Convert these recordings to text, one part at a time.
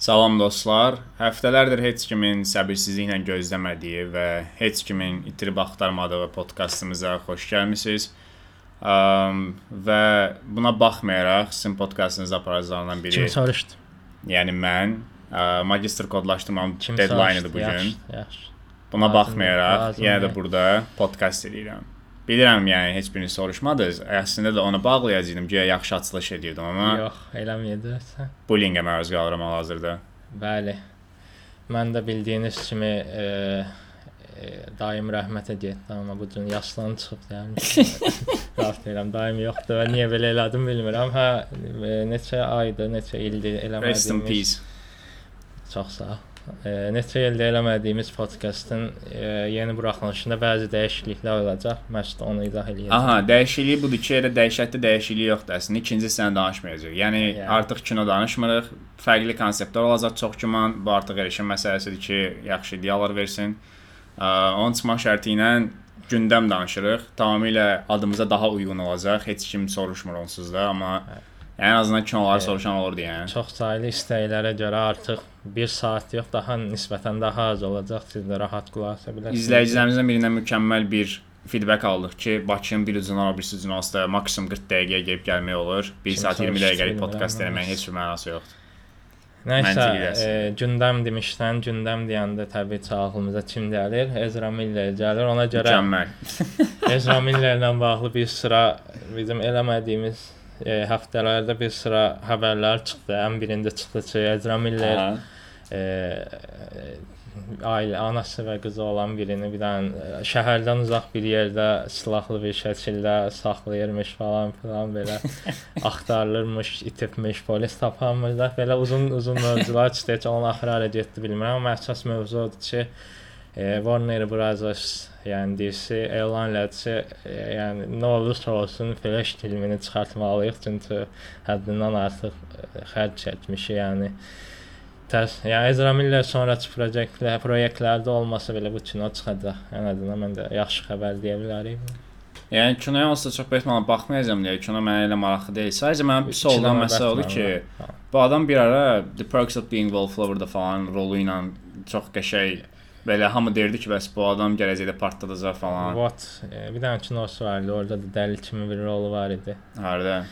Salam dostlar. Həftələrdir heç kimin səbirsizliklə gözləmədiyi və heç kimin itirib axtarmadığı podkastımıza xoş gəlmisiniz. Um, və buna baxmayaraq sizin podkastınızı aparıcılarından biri, Kim soruşdu? yəni mən, ə, magistr kodlaşdırmam soruşdu? bu gün. Yaxşı, yaxşı. Buna baxmayaraq yenə də burada podkast edirəm. Bilirəm, yəni heç birini soruşmadınız. Əslində də ona bağlayacağdım ki, yaxşı açılış edirdim, amma Yox, eləməyəcəksən. bullyingə məruz qalıram hal-hazırda. Bəli. Mən də bildiyiniz kimi e, e, daim rəhmətə getdi, amma bu gün yaşlan çıxıb yəni. Rahat deyirəm, daim yoxdur və niyə belə elədim bilmirəm. Hə, e, neçə aydır, neçə ildir Rest in eləmədiyimiz. peace. Çox sağ ol. Neçə ildir eləmədiyimiz podkastın e, yeni buraxılışında bəzi dəyişikliklər olacaq. Məhz onu izah eləyəcəm. Aha, dəyişikliyi budur ki, elə dəhşətli dəyişiklik yoxdur əslində. İkinci sənə danışmayacağıq. Yəni Yəni. artıq kino danışmırıq. Fərqli konseptlər olacaq çox güman. Bu artıq erişim məsələsidir ki, yaxşı ideyalar versin. Onun çıxma şərti ilə gündəm danışırıq. Tamamilə adımıza daha uyğun olacaq. Heç kim soruşmur onsuz da, amma yəni ən azından kinoları soruşan olur deyə. Çox saylı istəklərə görə artıq 1 saat yox, daha nisbətən daha az olacaq. Siz də rahat qulaq asa bilərsiniz. İzləyicilərimizdən birindən mükəmməl bir feedback aldıq ki, Bakının bir ucundan o birisi ucuna olsa maksimum 40 dəqiqəyə gəlib gəlmək olur. 1 Kim saat 20 soruşdu dəqiqəlik podkast eləməyin heç bir mənası yoxdur. Nəysə, e, gündəm demişdən, gündəm deyəndə təbii ki, ağlımıza kim gəlir? Ezra Miller gəlir. Ona görə Mükəmməl. Ezra Millerlə bağlı bir sıra bizim eləmədiyimiz e, həftələrdə bir sıra xəbərlər çıxdı. Ən birində çıxdı ki, Ezra Miller Aha. e, ailə anası və qızı olan birini bir dənə şəhərdən uzaq bir yerdə silahlı bir şəkildə saxlayırmış falan filan belə axtarılırmış, itibmiş, polis tapanmırlar. Belə uzun-uzun mövzular çıxdı onun axırı hara getdi bilmirəm, amma əsas mövzu odur ki, e, Warner Bros. Yəni DC elan elədi ki, e, yəni nə olursa olsun Flash filmini çıxartmalıyıq çünki həddindən artıq e, xərc çəkmişik, yəni Təs, yəni Ezra Miller sonrakı proyektlər, proyektlərdə olmasa belə bu kino çıxacaq. Ən azından mən də yaxşı xəbər deyə bilərik. Yəni kinoya onsuz çox ehtimal baxmayacağam deyə kino mənə elə maraqlı deyil. Sadəcə mənim pis olan məsələ odur ki. Ha. bu adam bir ara The Perks of Being Wallflower-da falan rolu ilə çox qəşəng belə hamı deyirdi ki, bəs bu adam gələcəkdə partladacaq falan. What? E, bir dənə kinosu var idi. Orada da dəli kimi bir rolu var idi. Harda?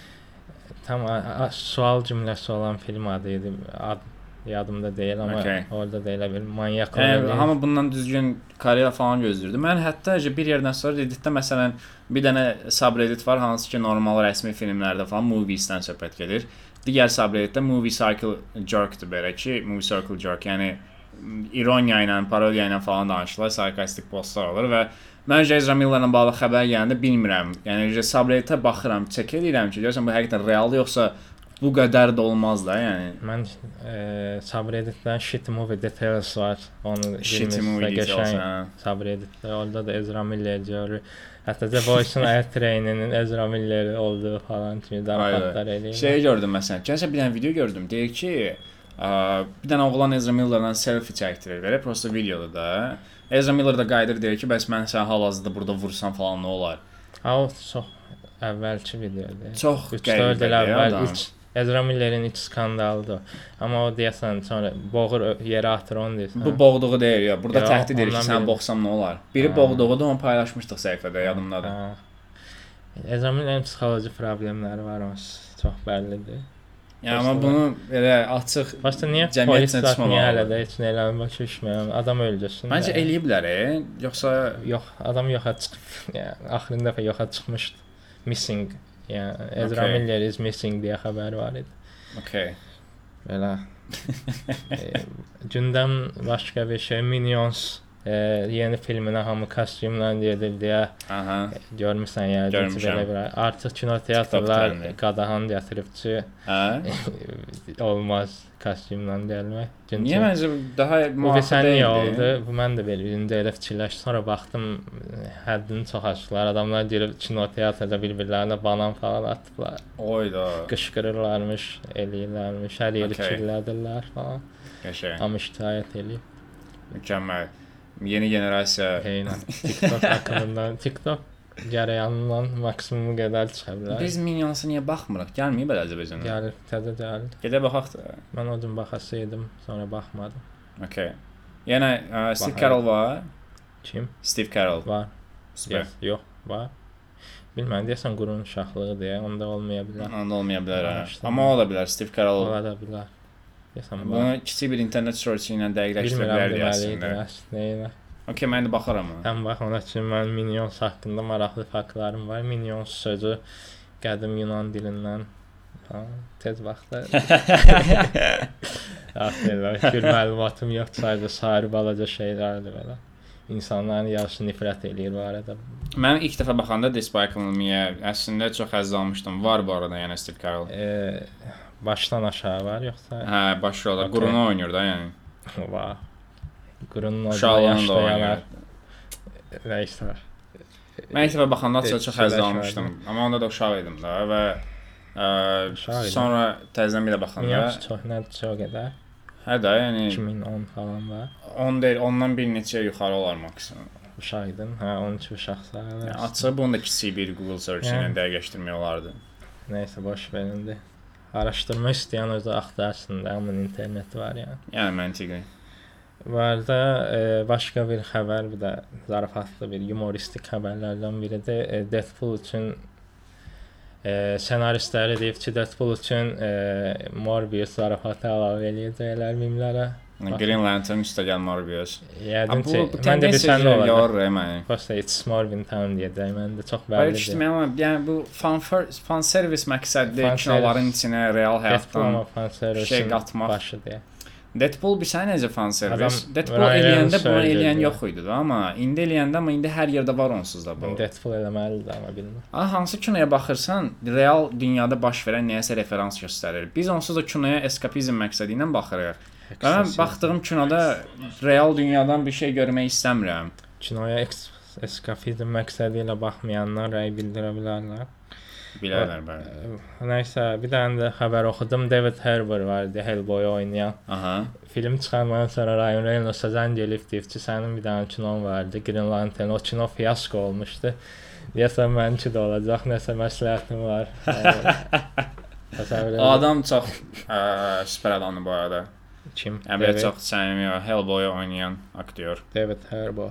Tam a, a, sual cümləsi olan film adı idi. Ad yadımda deyil amma Okay. orada da elə bir manyak Yəni rol idi. hamı bundan düzgün karyera falan gözləyirdi. Mən hətta bir yerdən sonra Reddit-də məsələn bir dənə subreddit var, hansı ki normal rəsmi filmlərdə falan movies-dən söhbət gedir. Digər subredditdə Movie Circle Jerk-dır belə ki, Movie Circle Jerk, yəni m, ironiya ilə, parodiya ilə falan danışılır, sarkastik postlar olur və mən Ezra Millerlə bağlı xəbər gələndə bilmirəm. Yəni subredditə baxıram, çək edirəm ki, görürsən bu həqiqətən real yoxsa bu qədər də olmaz da, yəni. Mən e, subredditdən Shit Movie Details var. Onu girmiş movie qəşəng hə. subredditdə orada da Ezra Miller görür. Hətta The Voice-un Air Train-inin Ezra Miller olduğu falan kimi darafatlar eləyir. Şey gördüm məsələn, gəlsə bir dənə video gördüm. Deyir ki, ə, bir dənə oğlan Ezra Millerlə selfie çəkdirir. Belə prosta videoda da. Ezra Miller da qayıdır deyir ki, bəs mən sən hal-hazırda burada vursam falan nə olar? Ha, o çox əvvəlki videodur. Çox 3-4 qəribə il əvvəl adam. ilk Ezra Miller'in ilk skandalıdır. Amma o deyəsən sonra boğur yerə atır onu deyirsən. Bu boğduğu deyir ya. Burada təhdid edir ki, sən boğsam nə olar? Biri Ha. boğduğu da onu paylaşmışdıq səhifədə, yadımdadır. Ha. Ezra Miller'in psixoloji problemləri var, o çox bəllidir. Yəni amma bunu elə açıq Başda niyə Cəmiyyətlə niyə hələ də heç nə eləmir, başa düşmürəm. Adam öldürsün. Məncə də. eləyiblər, e? yoxsa Yox, adam yoxa çıxıb. Yəni axırıncı dəfə yoxa çıxmışdı. Missing. Yəni Ezra Okay. Miller is missing deyə xəbər var idi. okay. Belə. e, gündəm başqa bir şey Minions e, yeni filminə hamı kostyumla gedir deyə Aha. görmüsən yəni Görmüşəm. belə bir artıq kino teatrlar qadağan gətirib ki Hə? olmaz kostyumla gəlmək. Çünki Niyə məncə daha müvafiq oldu? Bu mən də belə indi elə fikirləşdim. Sonra baxdım həddini çox açdılar. Adamlar girib kino teatrda bir-birlərinə banan falan atdılar. Oyda. Qışqırırlarmış, eləyirlərmiş, hər yeri Okay. kirlədirlər falan. Qəşəng. Amma şikayət eləyib. Mükəmməl. Yeni generasiya Eynən. TikTok haqqında TikTok gərəyanından maksimumu qədər çıxa bilər. Biz Minions-a niyə baxmırıq? Gəlməyib elə Azərbaycana. gəlir, təzə gəlir. Gedə baxaq da. Mən o gün baxası idim, sonra baxmadım. Okay. Yəni ə, Steve. Carell var. Kim Steve Carell. var? Super. Yox, yox, var. Bilməm, deyəsən qurun uşaqlığı deyə, onda olmaya bilər. Onda olmaya bilər. hə. Amma ola bilər Steve Carell. Ola da bilər. Deyəsən var. Bunu kiçik bir internet search ilə dəqiqləşdirə bilərdik əslində. əslində. Okay, mən də baxaram. ona. Ən bax ona üçün mən Minions haqqında maraqlı faktlarım var. Minions sözü qədim Yunan dilindən ha, tez vaxtda Aferin, gül məlumatım sadəcə sair balaca şeylərdir belə. İnsanların yarısı nifrət eləyir bu arada. Mən ilk dəfə baxanda Despicable Me-yə əslində çox həzz almışdım. Var bu arada yəni Steve Carell. E, başdan aşağı var yoxsa Hə, baş rolda Okay. Qurunu oynayır da yəni. var? Qurunun o Uşaqlığında yaşlı oynayır. yanar. Nəysə. Mən ilk dəfə baxanda çox almışdım. Amma onda da uşaq idim da və Uşaq ə, idin. sonra təzədən bir də baxanda çox nədir, çox qədər. hə də yəni 2010 falan var. 10 deyil, ondan bir neçə yuxarı olar maksimum. Uşaq idin. Hə, 13 uşaq sayılır. Yəni açıq bunu da kiçik bir Google search ilə Yəni. dəqiqləşdirmək olardı. Nəysə boş verin indi. Araşdırma istəyən özü axtarsın da, amma internet var yəni. Yəni məntiqli. Var da e, başqa bir xəbər, bir də zarafatlı bir humoristik xəbərlərdən biridir. E, Deadpool üçün e, ssenaristləri deyib ki, Deadpool üçün e, Morbius zarafatı əlavə eləyəcəklər mimlərə. Green Lantern üstə gəl Morbius. Yəqin Bu, mən də bir sən tendensiya olacaq. yorur məni. Prosta it's Morvin Town deyəcək. Mən də çox bəllidir. düşdüm amma yəni bu fan fan servis məqsədli kinoların içinə real həyatdan şey qatmaq. başı deyə. Deadpool bir sənə necə fan servis? Deadpool eləyəndə bunu eləyən yox idi da, amma indi eləyəndə amma indi hər yerdə var onsuz da bu. Deadpool eləməlidir amma bilmirəm. Aha, hansı kinoya baxırsan, real dünyada baş verən nəyəsə referans göstərir. Biz onsuz da kinoya eskapizm məqsədi ilə baxırıq. Və mən baxdığım kinoda real dünyadan bir şey görmək istəmirəm. kinoya eskapizm məqsədi ilə baxmayanlar rəy bildirə bilərlər. Bilərlər bəli. Nəysə, bir dənə də xəbər oxudum. David Harbour var idi, Hellboy oynayan. Aha. Film çıxandan sonra Ryan Reynolds-a zəng elib deyib ki, sənin bir dənə kinon vardı, Green Lantern. O kino fiasko olmuşdu. Deyəsən mənimki də olacaq, nəsə məsləhətim var. Adam çox ə, süper adamdır bu arada. Kim? Belə David- çox səmimi, Hellboy oynayan aktyor. David Harbour.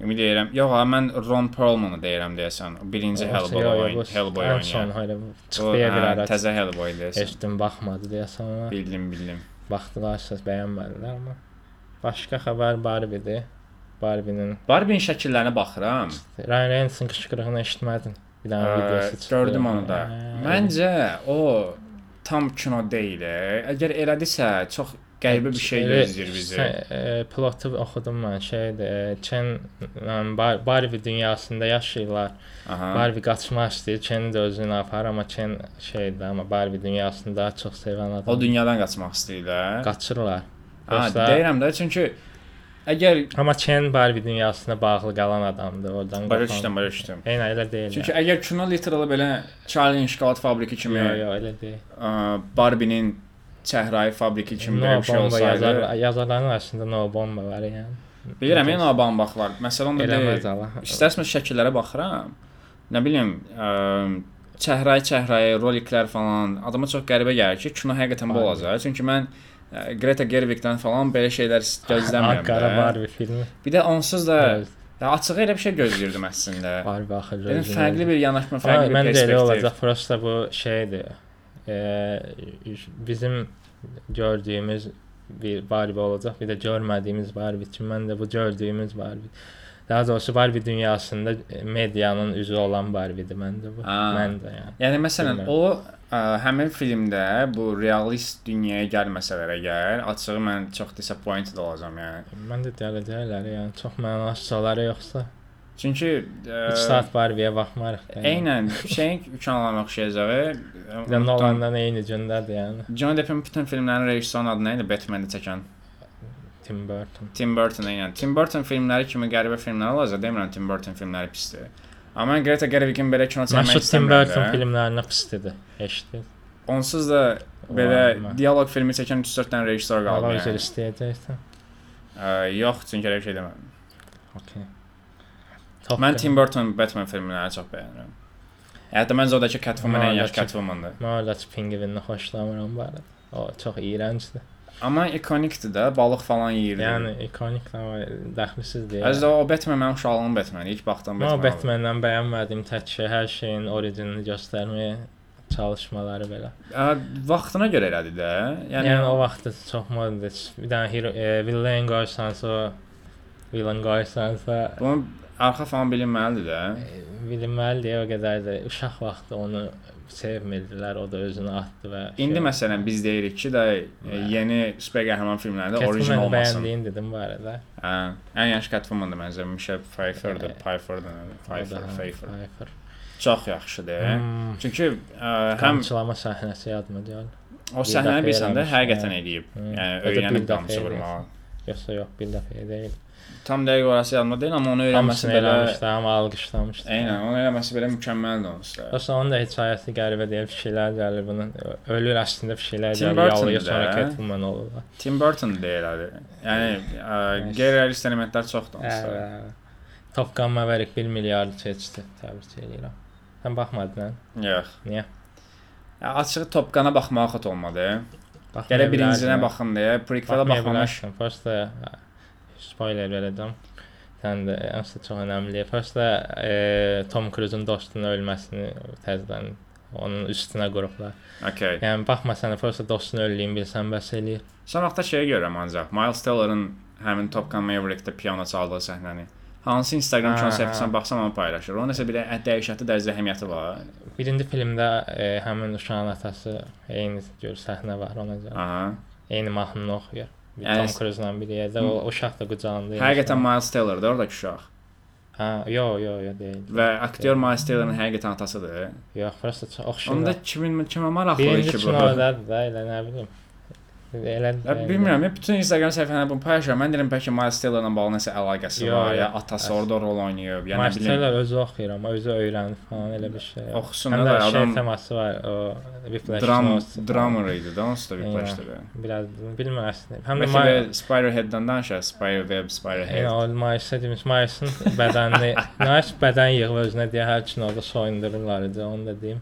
Ümid edirəm. Yox, ha, mən Ron Perlman'ı deyirəm deyəsən. Birinci Hellboy bu Hellboy son oynayan. hələ O, çıxdı bir hə, ara. Təzə Hellboy deyəsən. Eşitdim baxmadı deyəsən. Bildim, bildim. Baxdılar, siz bəyənmədilər amma. Başqa xəbər Barbie-dir. Barbie-nin Barbie-nin şəkillərinə baxıram. Ryan Reynolds-ın qışqırığını eşitmədin. Bir dənə videosu çıxdı. Gördüm onu da. Məncə o tam kino deyil. Əgər elədisə, çox qəribə bir şey gözləyir bizi. e, Plotu oxudum mən. Şeydir, e, Ken yəni, Bar- Barbie dünyasında yaşayırlar. Aha. Barbie qaçmaq istəyir, Ken də özünü apar, amma Ken şeydir, amma Barbie dünyasını daha çox sevən adam. O dünyadan qaçmaq istəyirlər. qaçırlar. Ha, deyirəm də çünki əgər Amma Ken Barbie dünyasına bağlı qalan adamdır, oradan. başa düşdüm, başa düşdüm. Eynə elə deyil. Çünki yəni. əgər kino literally belə Charlie Şokolad fabriki kimi, Yox, yox, elə deyil. Barbie-nin çəhrayı fabriki kimi belə bir şey olsaydı. yazar, yazarların arasında no bomba var yəni. Bilirəm, yəni o bambax var. Məsələn Eləməz deyil. İstərsəz şəkillərə baxıram. Nə bilim, ə, çəhrayı çəhrayı roliklər falan adama çox qəribə gəlir ki, kino həqiqətən bu olacaq. Çünki mən ə, Greta Gerwig-dən falan belə şeylər gözləmirəm. Də. Barbie filmi. Bir də onsuz da Evet, ya açığı elə bir şey gözləyirdim əslində. Barbie axır. Dedim fərqli bir yanaşma, fərqli bir Mən də elə perspektiv. olacaq. Prosta bu şeydir. Bizim gördüyümüz bir Barbie olacaq, bir də görmədiyimiz Barbie. Çünki mən də bu gördüyümüz Barbie. Daha doğrusu Barbie dünyasında e, medianın üzü olan Barbie'dir məndə bu. Aa. Mən də yəni. Yəni məsələn Bilmirəm. o ə, həmin filmdə bu realist dünyaya gəlməsələr əgər, açığı mən çox disappointed olacağam yəni. Mən də gələcəklər yəni çox mənasız olar yoxsa. Çünki 3 ə, saat Barbie-yə baxmarıq. yəni. Eynən şeyin. Bir də Nolandan eyni gündədir yəni. Johnny Depp'in bütün filmlərinin rejissorunun adı nə idi? Batman-i çəkən. Tim Burton. Tim Burton eynən. Tim Burton filmləri kimi qəribə filmlər olacaq. Demirəm Tim Burton filmləri pisdir. Amma Greta Gerwig-in belə kino çəkmək Məşhur Tim istəmirəm. Burton də. filmlərinə pisdir. Eşitdin? Onsuz da belə dialoq filmi çəkən 3-4 dənə rejissor qalıb. Allah üzr Yəni. istəyəcəksən. Ə, yox, çünki elə bir şey demədim. Okay. Top Mən. Tim Burton Batman filmlərini çox bəyənirəm. Hətta məncə odakı Catwoman ən Mən yaxşı Catwomandır. Mən öyle pingvinini xoşlamıram bu arada. O çox iyrəncdir. Amma ikonikdir də, balıq falan yeyirdi. Yəni ikonik amma dəxlisiz deyil. Əslində o Batman mənim uşaqlığım Batman. İlk baxdım Amma Batman. Batman-dən bəyənmədiyim tək şey hər şeyin originini göstərməyə çalışmaları belə. Ə, vaxtına görə elədi də. Yəni, Yəni, o vaxtda çox moddir. Bir dənə hero, e, villain qoysansa, villain qoysansa bunun arxa falan bilinməlidir də. e, bilinməlidir o qədər də uşaq vaxtı onu sevmirdilər, o da özünü atdı və İndi məsələn biz deyirik ki, də e, yeni super qəhrəman filmlərdə orijinal olmasın. bəyəndiyim dedim bu arada. Hə, ən yaxşı Catwoman-dır məncə Michelle Pfeiffer-dir, E, Pfeiffer-dır, Pfeiffer, da- Pfeiffer. Pfeiffer. Çox yaxşıdır. Hmm. Çünki ə, həm Qamçılama səhnəsi yadıma gəldi. o səhnəni bilsən də həqiqətən hə. eləyib. Hı. Yəni da öyrənib eləyib. vurmağı. Yoxsa yox, bir dəfə deyil. Tam dəqiq orası yadıma deyil, amma onu öyrənməsi belə eləmişdi, amma alqışlamışdı. Eynən, onu eləməsi belə mükəmməldir onsuz da. Yoxsa onun da hekayəsi qəribə deyil, fikirlər gəlir bunun. Ölür əslində fikirlər gəlir, da. sonra Catwoman olur. Tim Burton deyilədi. Yəni qeyri-realist elementlər çoxdur. Hə. Top Gun Maverick 1 milyard keçdi. Təbrik edirəm. Sən baxmadın? Yox. Niyə? Açığı Top Gun-a baxmağa xot olmadı. Gələ birincinə baxım deyə, prequel-ə Baxmaya baxmamış. Spoiler verəcəm. Sən də əsl çox önəmli. First e, Tom Cruise-un dostunun ölməsini təzədən onun üstünə qurublar. Okay. Yəni baxmasan first dostunu öldüyünü bilsən bəs eləyir. Son vaxtda şeyə görürəm ancaq Miles Teller'ın həmin Top Gun Maverick-də piano çaldığı səhnəni. Hansı Instagram səhifəsindən baxsam onu paylaşır. Onun nəsə bir dəhşətli dərəcədə əhəmiyyəti var. Birinci filmdə e, həmin uşağın atası eyni gör səhnə var ona görə. Aha. Eyni mahnını oxuyur. Tom Cruise-la bir yerdə o uşaq da qucağında. Həqiqətən Miles Teller'dır oradakı uşaq. Hə, yo, yo, yo deyil. Və aktyor Miles Teller'ın həqiqətən atasıdır. Yox, prosta oxşayır. Onda kimin kimə maraqlı birinci ki bu? kinodadır da, elə nə bilim. Elə bilmirəm, ya bütün Instagram səhifələrində bunu paylaşıram. Mən deyirəm bəlkə Miles Teller'la bağlı nəsə əlaqəsi Yo, var, ya atası orada rol oynayıb, ya nə Miles bilim. Teller özü oxuyur amma özü öyrənib falan elə bir şey. Oxusun da də şey adam teması var, o Whiplash dram drummer idi də onsuz da plaşdı. Biraz bilmirəm əslində. Həm də də Spider-Head-dən danışaq, Spider-Web, Yəni Spider-Head. o Miles dediğimiz Miles'ın bədənini, Miles bədən yığıb özünə deyə hər kinoda soyundururlar idi, onu da deyim.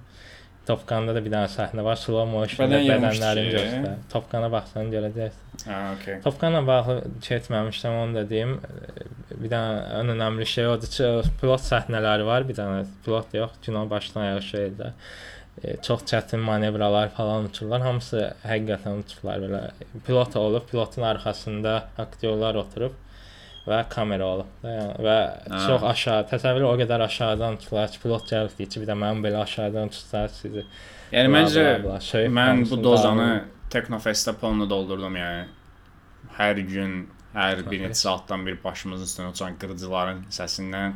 Top Gun'da da bir dənə səhnə var, slow motion Bədən yığmışdı bədənlərini göstərir. Top Gun'a baxsan görəcəksən. Ha, okay. Top Gun'la bağlı keçməmişdim, onu da deyim. Bir dənə ən önəmli şey odur ki, pilot səhnələri var, bir dənə pilot yox, kino başdan ayağa şeydə. E, çox çətin manevralar falan uçurlar. Hamısı həqiqətən uçurlar belə. Pilot olub, pilotun arxasında aktyorlar oturub və kamera olub. Yəni, və Ha. çox aşağı, təsəvvür o qədər aşağıdan ki, pilot gəlib deyir ki, bir də mənim belə aşağıdan uçsaz sizi. Yəni bla, məncə bla, bla, söyüb mən bu dozanı. Teknofestdə polnu doldurdum yəni. Hər gün, hər bir neçə saatdan bir başımızın üstünə uçan qırıcıların səsindən.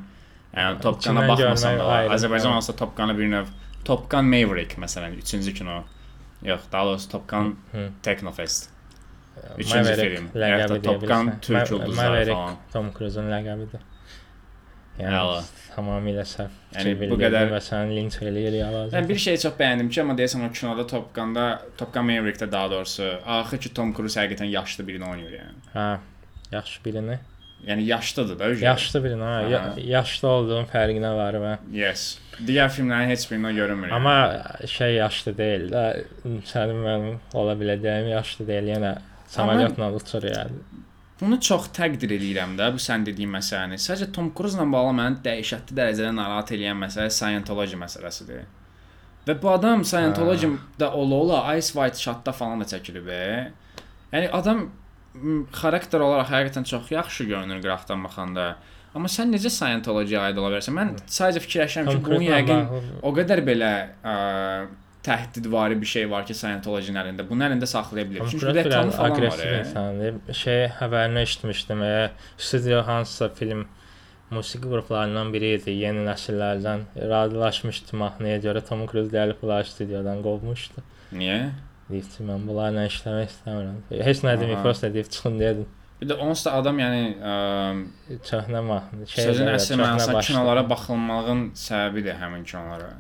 Yəni Top İçindən Gun-a baxmasam da, Azərbaycan hə. olsa Top Gun-a bir növ Top Gun Maverick məsələn 3-cü kino. Yox, daha doğrusu Top Gun Hı. Teknofest. Üçüncü Maverick film. ləqəbi Hətta Top Gun. Türk ulduzları falan. Tom Cruise-un ləqəbidir. Yəni Əla. tamamilə səhv. Yəni, bu çevrildi qədər- və sən linç eləyir ya Mən lazım. bir şey çox bəyəndim ki, amma deyəsən o kinoda Top Gun-da, Top Gun Maverick-də daha doğrusu, axı ki Tom Cruise həqiqətən yaşlı birini oynayır yəni. Hə. Yaxşı birini. Yəni yaşlıdır da. Yaşlı birini, ha. Ya, Aha. yaşlı olduğun fərqinə var və Yes. Digər filmlərin heç birində görünmür. yəni. amma şey yaşlı deyil də. Sənin mənim ola biləcəyim yaşlı deyil. Yəni samolyotla uçur yəni. Bunu çox təqdir edirəm də bu sən dediyin məsələni. Sadəcə Tom Cruise-la bağlı məni dəhşətli dərəcədə narahat edən məsələ Scientology məsələsidir. Və bu adam Scientology-da ola-ola Ice White Shot-da falan da çəkilib. e. Yəni adam xarakter olaraq həqiqətən çox yaxşı görünür qıraqdan baxanda. Amma sən necə Scientology-yə aid ola bilərsən? Mən sadəcə fikirləşirəm ki, bunun yəqin o qədər belə ə, təhdidvari bir şey var ki, Scientology-nin əlində. Bunu əlində saxlaya bilər. Çünki biraz falan var. aqressiv e. insandır. Şey xəbərini eşitmişdim. E, studio hansısa film musiqi qruplarından biri idi, yeni nəsillərdən razılaşmışdı mahnıya görə Tom Cruise gəlib bunları studiodan qovmuşdu. Niyə? Deyib ki, mən bunlarla işləmək istəmirəm. Heç nə Aha. prosta deyib çıxın dedim. Bir də onsuz da adam yəni ə, Köhnə mahnı. Şey sözün əsl başlı. kinolara baxılmağın səbəbidir həmin kinolara.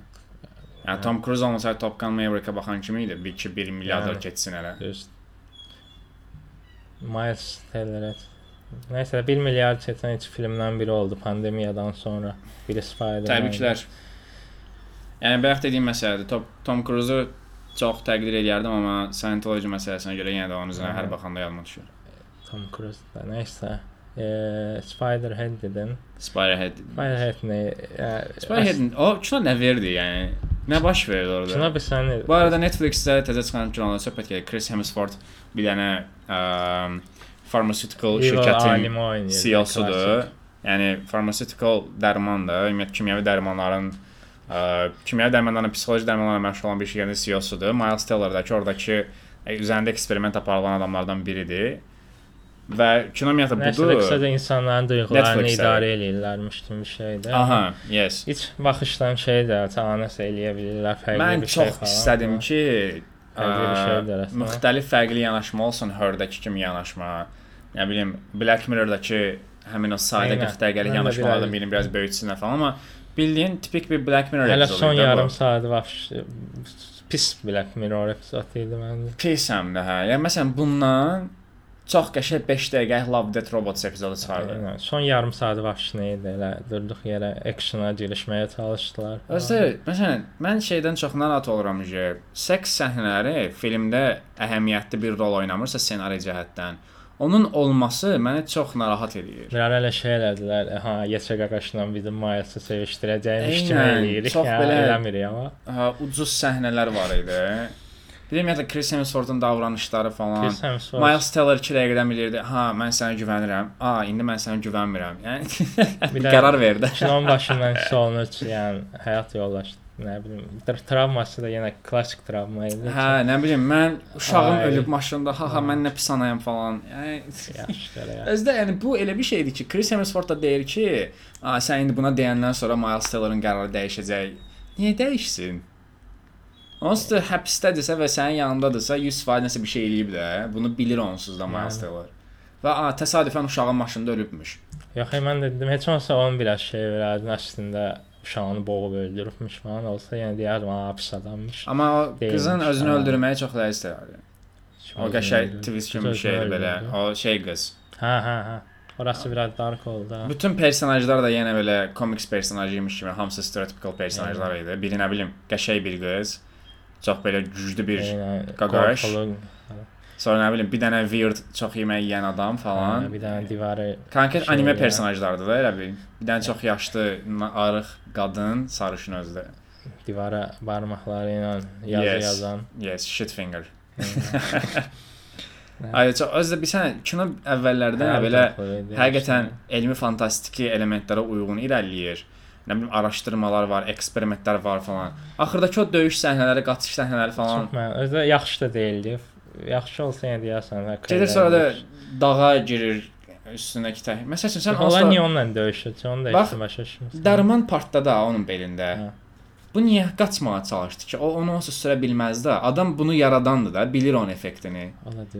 Yəni Tom Cruise olmasaydı Top Gun Maverick-ə baxan kimi idi? Bir ki 1 milyard Yəni. keçsin hələ. Düz. Miles Teller. Nəysə 1 milyard çəkən heç filmdən biri oldu pandemiyadan sonra. Biri Spider-Man. Təbriklər. Yəni bayaq dediyim məsələdir. Tom, Tom Cruise-u çox təqdir edərdim, amma Scientology məsələsinə görə yenə də onun üzünə hər baxanda yadıma düşür. Tom Cruise da nəysə. E, Spider-Head dedin. Spiderhead. Spider-Head nə? E, Spiderhead o kino nə verdi yəni? Nə baş verdi orada? Şuna bir səni. Bu arada Netflix-də təzə çıxan kinolardan söhbət gedir. Chris Hemsworth bir dənə ə, pharmaceutical şirkətin. CEO-sudur. Yəni pharmaceutical dərmandır. Ümumiyyətlə kimyəvi dərmanların ə, kimyəvi dərmanlarla psixoloji dərmanlarla məşğul olan bir şirkətin CEO-sudur. Miles Teller da ki, oradakı üzərində eksperiment aparılan adamlardan biridir. Və kino ümumiyyətlə budur. qısaca insanların duyğularını idarə eləyirlərmiş kimi bir şeydir. Aha, yes. İç baxışdan şey də tanəsə eləyə bilirlər fərqli Mən bir şey çox istədim ki, Fərqli bir ə, əslində. müxtəlif fərqli yanaşma olsun Her-dəki kimi yanaşma. Nə bilim, Black Mirror-dakı həmin o sadə Eynən. 40 dəqiqəlik Mən də yanaşmalardan biraz- birini biraz böyütsünlər falan, amma bildiyin tipik bir Black Mirror Hələ epizodu son idi bu. yarım saat var. Pis Black Mirror epizodu idi məncə. Pisəm də hə. Yəni məsələn bundan çox qəşəng 5 dəqiqə Love Death Robots epizodu çıxardı. Aynen. Son yarım saat vahşi idi elə durduq yerə actiona girişməyə çalışdılar. Özdə məsələn mən şeydən çox narahat oluram ki, seks səhnələri filmdə əhəmiyyətli bir rol oynamırsa ssenari cəhətdən, onun olması məni çox narahat. Bir ara elə şey elədilər, ha, Yeçə qaqaşla bizim Miles'ı sevişdirəcəyimiz kimi eləyirik. çox ya, belə- eləmirik amma. Ha, ucuz səhnələr var idi. Bir də ümumiyyətlə Chris Hemsworth'un davranışları falan. Hemsworth Miles Teller 2 dəqiqədən bilirdi. Ha, mən sənə güvənirəm. A, indi mən sənə güvənmirəm. Yəni qərar verdi. Kinonun başından ki, yəni həyat yoldaşı, nə bilim, tra- travması da yenə klassik travma idi. Hə, nə bilim, mən uşağım Ay. ölüb maşında. Ha, ha, mən nə pis anayam falan. Yəni. Özdə yəni bu elə bir şeydir ki, Chris Hemsworth da deyir ki, "A, sən indi buna deyəndən sonra Miles Teller'ın qərarı dəyişəcək." Niyə dəyişsin? Onsuz da həbsdədirsə və sənin yanındadırsa 100% nəsə bir şey eləyib də, bunu bilir onsuz da Miles. Teller. Və a, təsadüfən uşağın maşında ölübmüş. Yox, mən də dedim, heç olmasa onun biraz şey verərdin, əslində uşağını boğub öldürübmüş falan olsa, yəni deyərdim, ha, pis adammış. Amma o qızın özünü ha. öldürməyi çox ləzzət istəyirdi. O qəşəng twist kimi bir şeydir belə. O şey qız. Hə, hə, hə. Orası biraz dark oldu. ha. Bütün personajlar da yenə belə komiks personajıymış kimi hamısı stereotipikal personajlar idi. Biri nə bilim qəşəng bir qız, çox belə güclü bir qaqaş. Sonra nə bilim bir dənə weird çox yemək yeyən adam falan. hə, Bir dənə divarı Konkret şey anime personajlardır da elə bil. Bir dənə çox yaşlı, arıq qadın, sarışın özdə. divara barmaqları ilə yazı Yes. yazan. Yes, shit finger. Ay, çox özdə bir sən kino əvvəllərdən Hə, belə həqiqətən elmi fantastiki elementlərə uyğun irəliləyir. Nə bilim araşdırmalar var, eksperimentlər var falan. Axırdakı o döyüş səhnələri, qaçış səhnələri falan. Çox mən özü yaxşı da deyildi. Yaxşı olsa yenə deyərsən. hə, Gedir sonra da dağa girir üstündəki tək. Məsəl üçün sən onsuz niyə onunla döyüşür? Onu da Bax, heç başa düşmürəm. dərman partda da onun belində. Hə. Bu niyə qaçmağa çalışdı ki? O onu onsuz sürə bilməz də. Adam bunu yaradandı da, bilir onun effektini.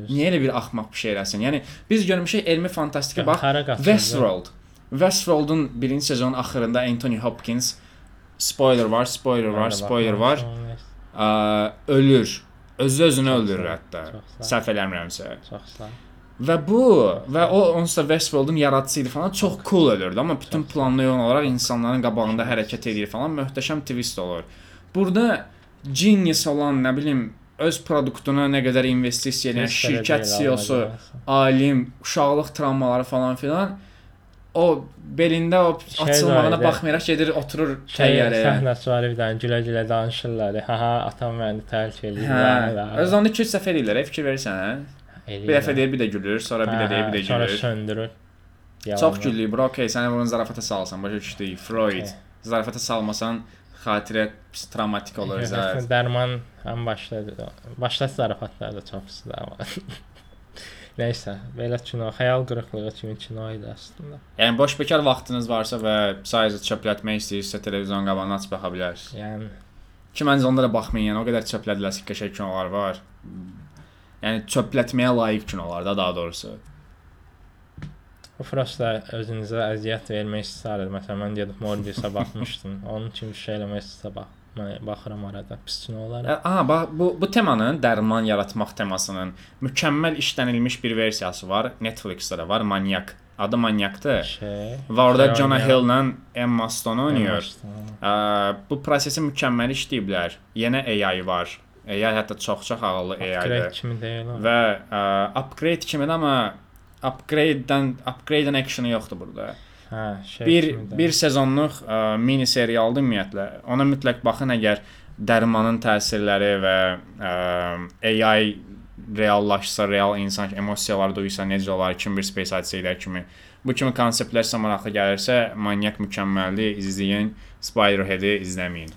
Niyə elə bir axmaq bir şey eləsin? Yəni biz görmüşük elmi fantastika bax Hara qaçırdı? Westworld. Westworld'un birinci sezonun axırında Anthony Hopkins spoiler var, spoiler var, spoiler var. Ə, ölür. Özü özünü Çox öldürür hətta. Səhv eləmirəmsə. Çox sağ. Və bu və o onsuz da Westworld'un yaradıcısı idi falan. Çox cool ölürdü, amma bütün planlı yol olaraq insanların qabağında hərəkət edir falan. Möhtəşəm twist olur. Burada genius olan, nə bilim, öz produktuna nə qədər investisiya edən şirkət CEO-su, alim, uşaqlıq travmaları falan filan o belində o Şey açılmağına var baxmayaraq gedir oturur Şey, təyyarəyə. səhnəsi var bir dənə gülə-gülə danışırlar. Ha ha, atam məni tərk eləyir. Hə. Öz onu 2-3 dəfə eləyirlər, fikir verirsən, hə? eləyir. Bir dəfə deyir, bir də gülür, sonra bir də deyir, bir də Sonra gülür. söndürür. Çox güllük, bro, okey, sənə bunu zarafata salsan, başa düşdük. Freud. Okey. Zarafata salmasan xatirə travmatik olur zət. Dərman ən başda başda zarafatlar da çox pisdir amma. Nəysə, belə kino, xəyal qırıqlığı kimi kino idi əslində. Yəni boş bekar vaxtınız varsa və sadəcə çöplətmək istəyirsə televizyon qabağına açıb baxa bilərsiniz. Yəni Ki məncə onlara baxmayın, yəni o qədər çöplədilər ki, qəşəng kinolar var. Yəni çöplətməyə layiq kinolar da daha doğrusu. bu Frostda özünüzə əziyyət vermək istəyirdi. Məsələn, mən gedib Morbius-a baxmışdım. Onun kimi şey eləmək. Mən baxıram arada. Pis nə olar? Ə, Aha, bax bu bu temanın dərman yaratmaq temasının mükəmməl işlənilmiş bir versiyası var. Netflix-də də var. Manyak. Adı Manyakdır. Şey. Və orada Jonah oynayan- Hill-la Emma Stone oynayır. Bu prosesi mükəmməl işləyiblər. Yenə AI var. AI hətta çox-çox ağıllı Upgrade AI-dir. kimi deyil. Və ə, upgrade kimidir amma upgrade-dən upgrade-dən action yoxdur burada. Hə, şey Bir kimi bir sezonluq ə, mini serialdır ümumiyyətlə. Ona mütləq baxın əgər dərmanın təsirləri və ə, AI reallaşsa, real insan emosiyalar duysa necə olar, kim bir Space Odyssey-lər kimi bu kimi konseptlər sizə maraqlı gəlirsə, Manyak mükəmməldir, izləyin. Spiderhead-i izləməyin.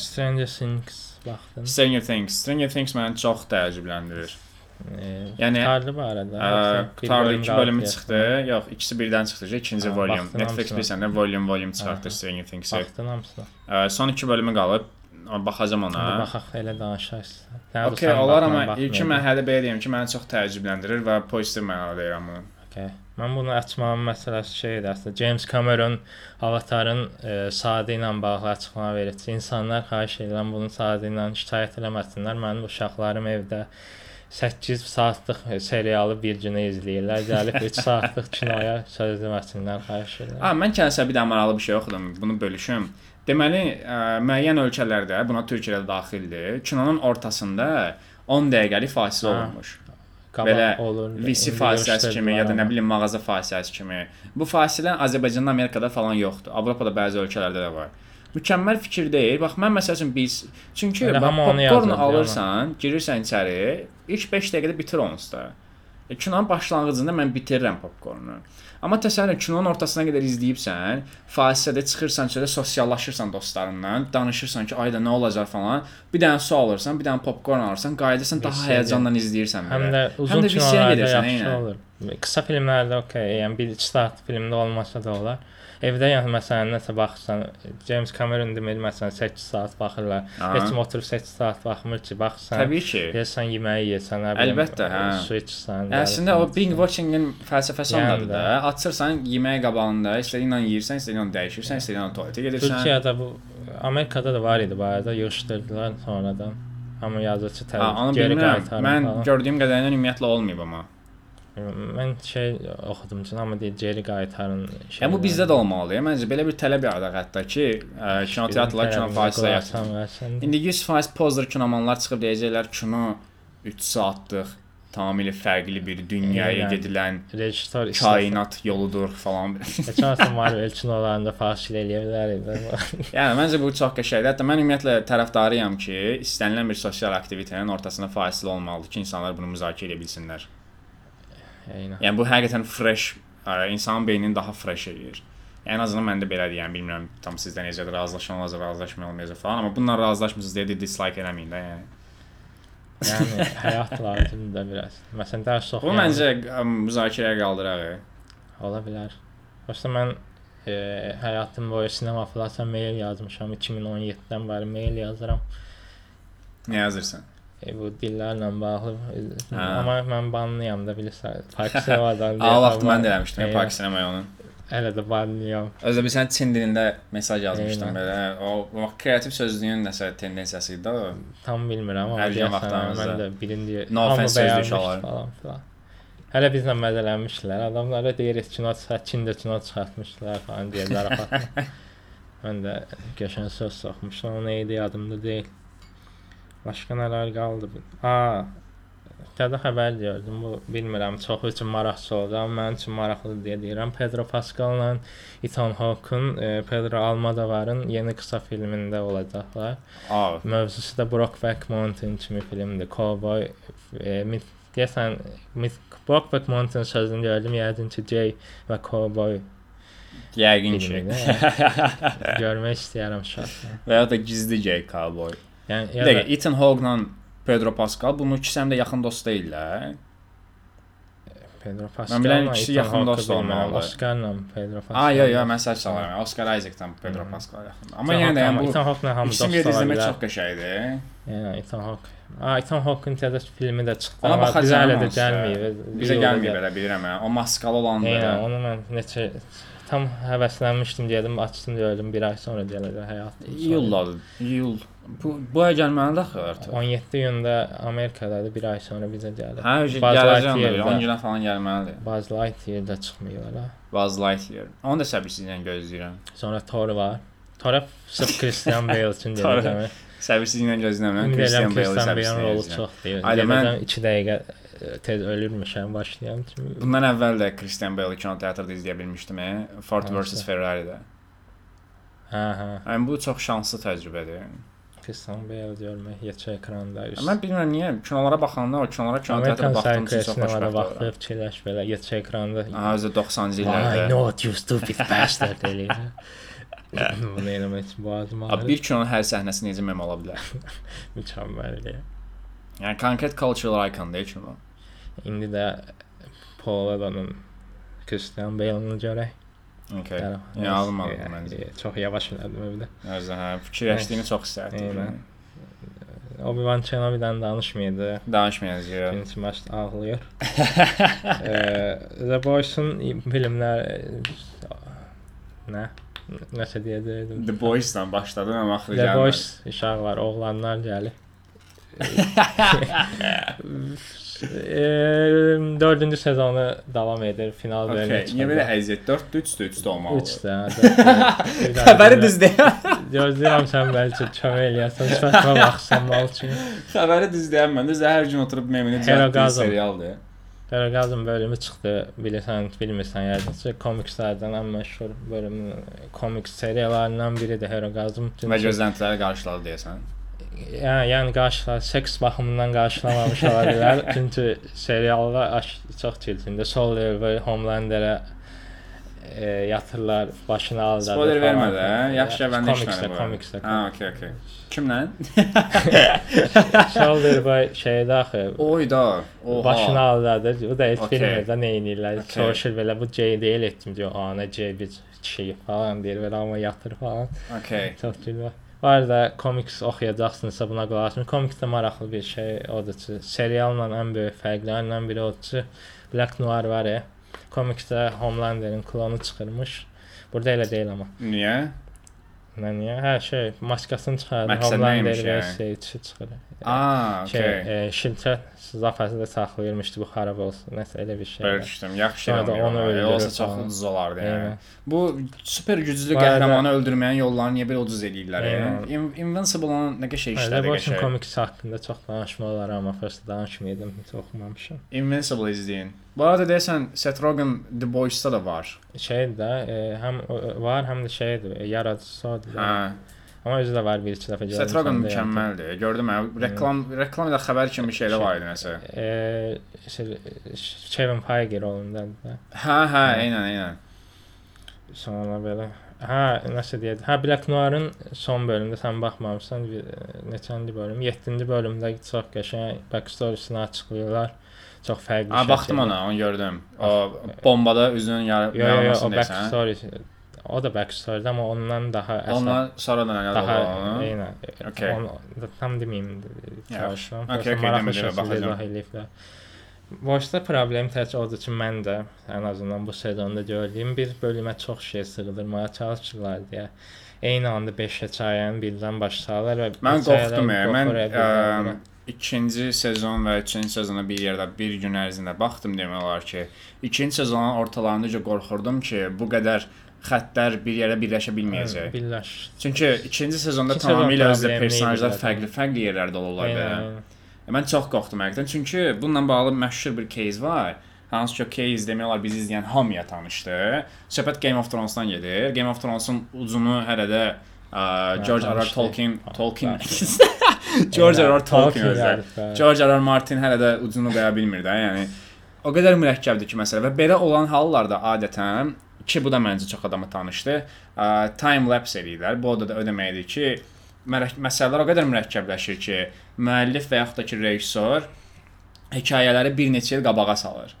Stranger Things baxdın. Stranger Things, Stranger Things məni çox təəccübləndirir. Yəni, Tarlı bu arada. Ə, yoxsa bir Qutarlı bölüm 2 qalıb bölümü çıxdı. Yox, ikisi birdən çıxdı. İkinci baxdın Netflix bilirsən də volume volume çıxartdı. Stranger Things-i. Baxdın hamısına. Son 2 bölümü qalıb. Baxacam ona. baxaq elə danışarsan. Okay, olar amma ilk mərhələdə belə deyim ki, məni çox təəccübləndirir və pozitiv mənada deyirəm bunu. Okay. Mən bunu açmağımın məsələsi şeydir əslində. James Cameron Avatarın e, sadə ilə bağlı açıqlama verir. İnsanlar xahiş edirəm bunun sadə ilə şikayət eləməsinlər. Mənim uşaqlarım evdə 8 saatlıq e, serialı bir günə izləyirlər. Gəlib 3 saatlıq kinoya söz deməsinlər, xahiş edirəm. Ha, mən kənsə bir də maraqlı bir şey oxudum. Bunu bölüşüm. Deməli, ə, müəyyən ölkələrdə, buna Türkiyə də daxildir, kinonun ortasında 10 dəqiqəlik fasilə Ha. olunmuş. Belə olur. VC fasiləsi kimi ya da nə bilim mağaza fasiləsi kimi. Bu fasilə Azərbaycanda, Amerikada falan yoxdur. Avropada bəzi ölkələrdə də var. Mükəmməl fikir deyil. Bax mən məsəl üçün biz çünki popcorn alırsan, girirsən içəri, ilk 5 dəqiqədə bitir onsuz da. E, kinonun başlanğıcında mən bitirirəm popcornu. Amma təsəvvür et, kinonun ortasına qədər izləyibsən, fasilədə çıxırsan çölə sosiallaşırsan dostlarınla, danışırsan ki, ayda nə olacaq falan. Bir dənə su alırsan, bir dənə popcorn alırsan, qayıdırsan daha həyəcanla izləyirsən Həm də uzun gedirsən, yaxşı olur. Qısa filmlərdə okey, yəni 1-2 saat filmdə olmasa da olar. Evdə yəni məsələn nəsə baxırsan, James Cameron deməli məsələn 8 saat baxırlar. Aha. Heç kim oturub 8 saat baxmır ki, baxırsan. Təbii ki. Yesən yeməyi yesən, nə bilim. Əlbəttə, hə. Su içsən. Əslində o binge watching-in fəlsəfəsi Yəni ondadır da. Açırsan yemək qabağında, istədiyinlə yeyirsən, istədiyinlə dəyişirsən, istədiyinlə tualetə gedirsən. Türkiyədə bu Amerikada da var idi bu arada, yığışdırdılar sonradan. Amma yazıcı tərəf geri qaytarır Mən falan. gördüyüm qədərilə ümumiyyətlə olmayıb amma. Mən şey oxudum ki, amma deyir geri qaytarın. Şey Yəni bu bizdə də olmalıdır. Məncə belə bir tələb yaradaq hətta ki, ə, kinoteatrlar kino fasilə yatsın. İndi 100% pozer kinomanlar çıxıb deyəcəklər kino 3 saatlıq tamamilə fərqli bir dünyaya Yəni, gedilən rejissor kainat yoludur falan. Keçən Marvel kinolarında fasilə eləyə bilərdi. yəni məncə bu çox qəşəngdir. Hətta mən ümumiyyətlə tərəfdarıyam ki, istənilən bir sosial aktivitetənin ortasında fasilə olmalıdır ki, insanlar bunu müzakirə edə bilsinlər. Eynən. Yəni bu həqiqətən fresh, insanın beynini daha fresh eləyir. Yəni, ən azından məndə belədir. Yəni bilmirəm tam sizdə necədir, razılaşmalısınız, razılaşmayalmayacaq falan, amma bununla razılaşmırsınız deyə dislike eləməyin də, yəni. Yəni həyat lazımdır da biraz. Məsələn, dərs Bu oxuyan məncə müzakirəyə qaldıraq. ola bilər. Başda mən e, həyatım boyu sinema filasa mail yazmışam. 2017-dən bəri mail yazıram. Nə yazırsan? E, dillərlə bağlı. E, Hə. Amma mən banlıyam da bilirsən. Pakistandan. Aa vaxt mən də eləmişdim, Eyvah. Pak sinemaya onu. Hələ də banlıyam. Özdə bir sən Çin dilində mesaj yazmışdın belə. O, o kreativ sözlüyün nəsə tendensiyası idi o. Tam bilmirəm amma Hər vaxtlarımızda. mən də birinci No falan filan. Hələ bizlə məzələnmişdilər. Adamlara deyirik kino çıxart, Çində kino çıxartmışdılar falan zarafat. mən də qəşəng söz soxmuşdum. O nə idi yadımda deyil. Başqa nələr qaldı? A, Tədə xəbər gördüm. Bu bilmirəm, çox üçün maraqlı olacaq. Mənim üçün maraqlıdır deyə deyirəm. Pedro Pascal'la Ethan Hawke'un e, Pedro Almodovar'ın yeni qısa filmində olacaqlar. Aa, Mövzusu da Brokeback Mountain kimi filmdir. Cowboy e, mit, deyəsən mit, Brokeback Mountain sözünü gördüm. Yəqin ki Jay və Cowboy yəqin ki. filmidir. Görmək istəyirəm şahsən. Və ya da gizli gay cowboy. Yəni ya dəqiqə, da Ethan Hawke-la Pedro Pascal bunun ikisi həm də yaxın dost deyillər. Pedro Pascal. bilən ikisi yaxın dost olmalıdır. Oscar'la Pedro Pascal. Aa, yo, yo, məsəl salıram. Oscar Isaac-dan Pedro. Pascal yaxın. Amma yenə də yəni bu Ethan Hawke-la hamı dost ikisini bir ola izləmək çox qəşəngdir. Yəni Ethan Hawke Ethan Hawke'un təzə filmi də çıxdı. Ona amma bizə baxacağam hələ də gəlməyib. Bizə gəlməyib elə bilirəm mən. O maskalı olan Eynən, da. onu mən neçə tam həvəslənmişdim dedim, açdım gördüm, bir ay sonra gələcək həyat. İyuldadır. İyul. Bu bu ay gəlməlidir axı artıq. 17 iyunda Amerikadadır, bir ay sonra bizə gəlir. Hə, gələcəm. Lightyear 10 da- günə falan gəlməlidir. Buzz Lightyear da çıxmır ha. Buzz Lightyear. Onu da səbirsizliklə gözləyirəm. Sonra Thor var. Thor sırf Christian Bale üçün deyirəm. Səbirsizliklə gözləyirəm. Christian Christian Bale-in rolu səbirsizliklə. çox deyil. Aynen, mən- Gələcəm 2 dəqiqə e, tez ölürmüşəm başlayam. Çünki Bundan əvvəl də Christian Bale-i kinoteatrda izləyə bilmişdim. e, Ford vs Ferrari-də. hə hə. Yəni bu çox şanslı təcrübədir. Christian Bale görmək yeçə ekranda. üst- Mən bilmirəm niyə kinolara baxanda o kinolara üçün Psycho çox xoşbəxt baxıb fikirləş belə yeçə ekranda. Aha, özü 90-cı I illərdə. know you stupid bastard eləyir. Bunu eləmək boğazım Abi bir kinonun hər səhnəsi necə mem ola bilər? Mükəmməldir. Yəni konkret cultural icon deyil kino. İndi də Paul Adam'ın Christian Bale-ını görək. Okay. Yəni, alınmadı məncə. Çox yavaş elədim evdə. Özü hə, fikirləşdiyini çox istərdim. Obi-Wan Kenobi-dən danışmaydı. Danışmayacağıq. Birinci maç ağlayır. Eee, The Boys-un filmlər nə? Nəsə deyəcəydim. The Boys-dan başladın amma axırı The gəlmədi. Boys uşaqlar, oğlanlar gəlir. Eee, dördüncü sezonu davam edir. Final Okay. bölümü Niyə belə əziyyət? 4-də 3-də 3-də olmalı. 3 də. Xəbəri düz deyən. Gözləyirəm sən bəlkə kömək eləyəsən. Sifətimə baxsan mal üçün. Xəbəri düz deyən mən də hər gün oturub memini düzəltdiyim serialdır. Orqazm bölümü çıxdı. Bilirsən, bilmirsən yəqin. Komikslərdən ən məşhur bölümü komiks seriyalarından biridir Orqazm. Və gözləntiləri qarşıladı deyəsən. Yəni, yəni qarşılar seks baxımından qarşılamamış ola bilər. Çünki serialda aş- çox çirkindir. Sawyer və Homelanderə e, yatırlar, başını alırlar. Spoiler vermə də. Yaxşı əvvəlində Komiksdə, işlənir. komiksdə. Ha, okay, okay. Kimlə? Sawyer və şeydə axı Oy da. Oha. başını alırlar. Bu da heç Okey. bilmir də nə edirlər. Okey. Soruşur belə bu C deyil etdim diyor. Ana C bir şey falan deyir belə amma yatır falan. Okay. Çox gülür. Var da komiks oxuyacaqsınızsa buna qulaq asın. Komiksdə maraqlı bir şey odur serialla ən böyük fərqlərindən biri odur ki, Black Noir var ya. Komiksdə Homelander'in klonu çıxırmış. Burada elə deyil amma. Niyə? Nə niyə? Hə şey, maskasını. Məqsəd Homelander yəni? şey çıxır. Aa, Şey, okay. e, şilçə zafəsində saxlayırmışdı bu xarab olsun. Nəsə elə bir şey. Belə düşdüm. Yaxşı şey. onu öldürür Olsa çox ucuz olardı yəni. Bu super güclü qəhrəmanı öldürməyin yollarını niyə belə ucuz eləyirlər? Yəni In- Invincible-ın nə qəşəng işlədi qəşəng. komiks haqqında çox danışmaq olar, amma first danışmaydım, heç oxumamışam. Invincible izləyin. Bu arada deyəsən Seth Rogen The Boys-da da var. Şeydir də, e, həm o- var, həm də şeydir, e, yaradıcısı odur. Hə. Amma özü də var bir iki dəfə də yəni. mükəmməldir. Gördüm mən reklam reklam ilə xəbər kimi bir şeylər var idi nəsə. E, Kevin Feige rolundadır da. Hə, hə, eynən, eynən. Sonra belə Hə, nəsə deyək. Hə, Black Noir-ın son bölümündə sən baxmamısan, e, neçənci bölüm? 7-ci bölümdə çox qəşəng backstory-sini açıqlayırlar. Çox fərqli. Ha, baxdım şəkildə. ona, onu gördüm. O bombada üzünün yar Yo, yo, yo, yarılmasını o deyəsən. backstory. O da backstory amma ondan daha əsas. Ondan sonradan elədi daha onu. eynən. Okey. Onu da tam deməyim. Çalışıram. Okey, Prosta okey, maraqlı demə, demə, şəkildə baxacağam. izah eləyiblər. Boşda problem tək odur ki, mən də ən azından bu sezonda gördüyüm bir bölümə çox şey sığdırmağa çalışırlar deyə. Eyni anda 5 hekayəni birdən başlayırlar və Mən qorxdum. Mən ə, ikinci sezon və üçüncü sezona bir yerdə bir gün ərzində baxdım demək olar ki, ikinci sezonun ortalarındaca qorxurdum ki, bu qədər xəttlər bir yerə birləşə bilməyəcək. Birləş. Çünki ikinci sezonda İkinci tamamilə özdə personajlar fərqli-fərqli yerlərdə olurlar belə. aynen. Mən çox qorxdum həqiqətən. Çünki bununla bağlı məşhur bir case var. Hansı ki, case demək olar bizi izləyən hamıya tanışdı. Söhbət Game of Thrones-dan gedir. Game of Thrones-un ucunu hələ də ə, George R. R. Tolkien, Tolkien. George R. R. Tolkien özü. George R. R. Martin hələ də ucunu qoya bilmir də, yəni. O qədər mürəkkəbdir ki, məsələ və belə olan hallarda adətən ki, bu da məncə çox adamı tanışdı. Ə, time lapse eləyirlər. Bu da, deməkdir ki, məsələlər o qədər mürəkkəbləşir ki, müəllif və yaxud da ki, rejissor hekayələri bir neçə il qabağa salır.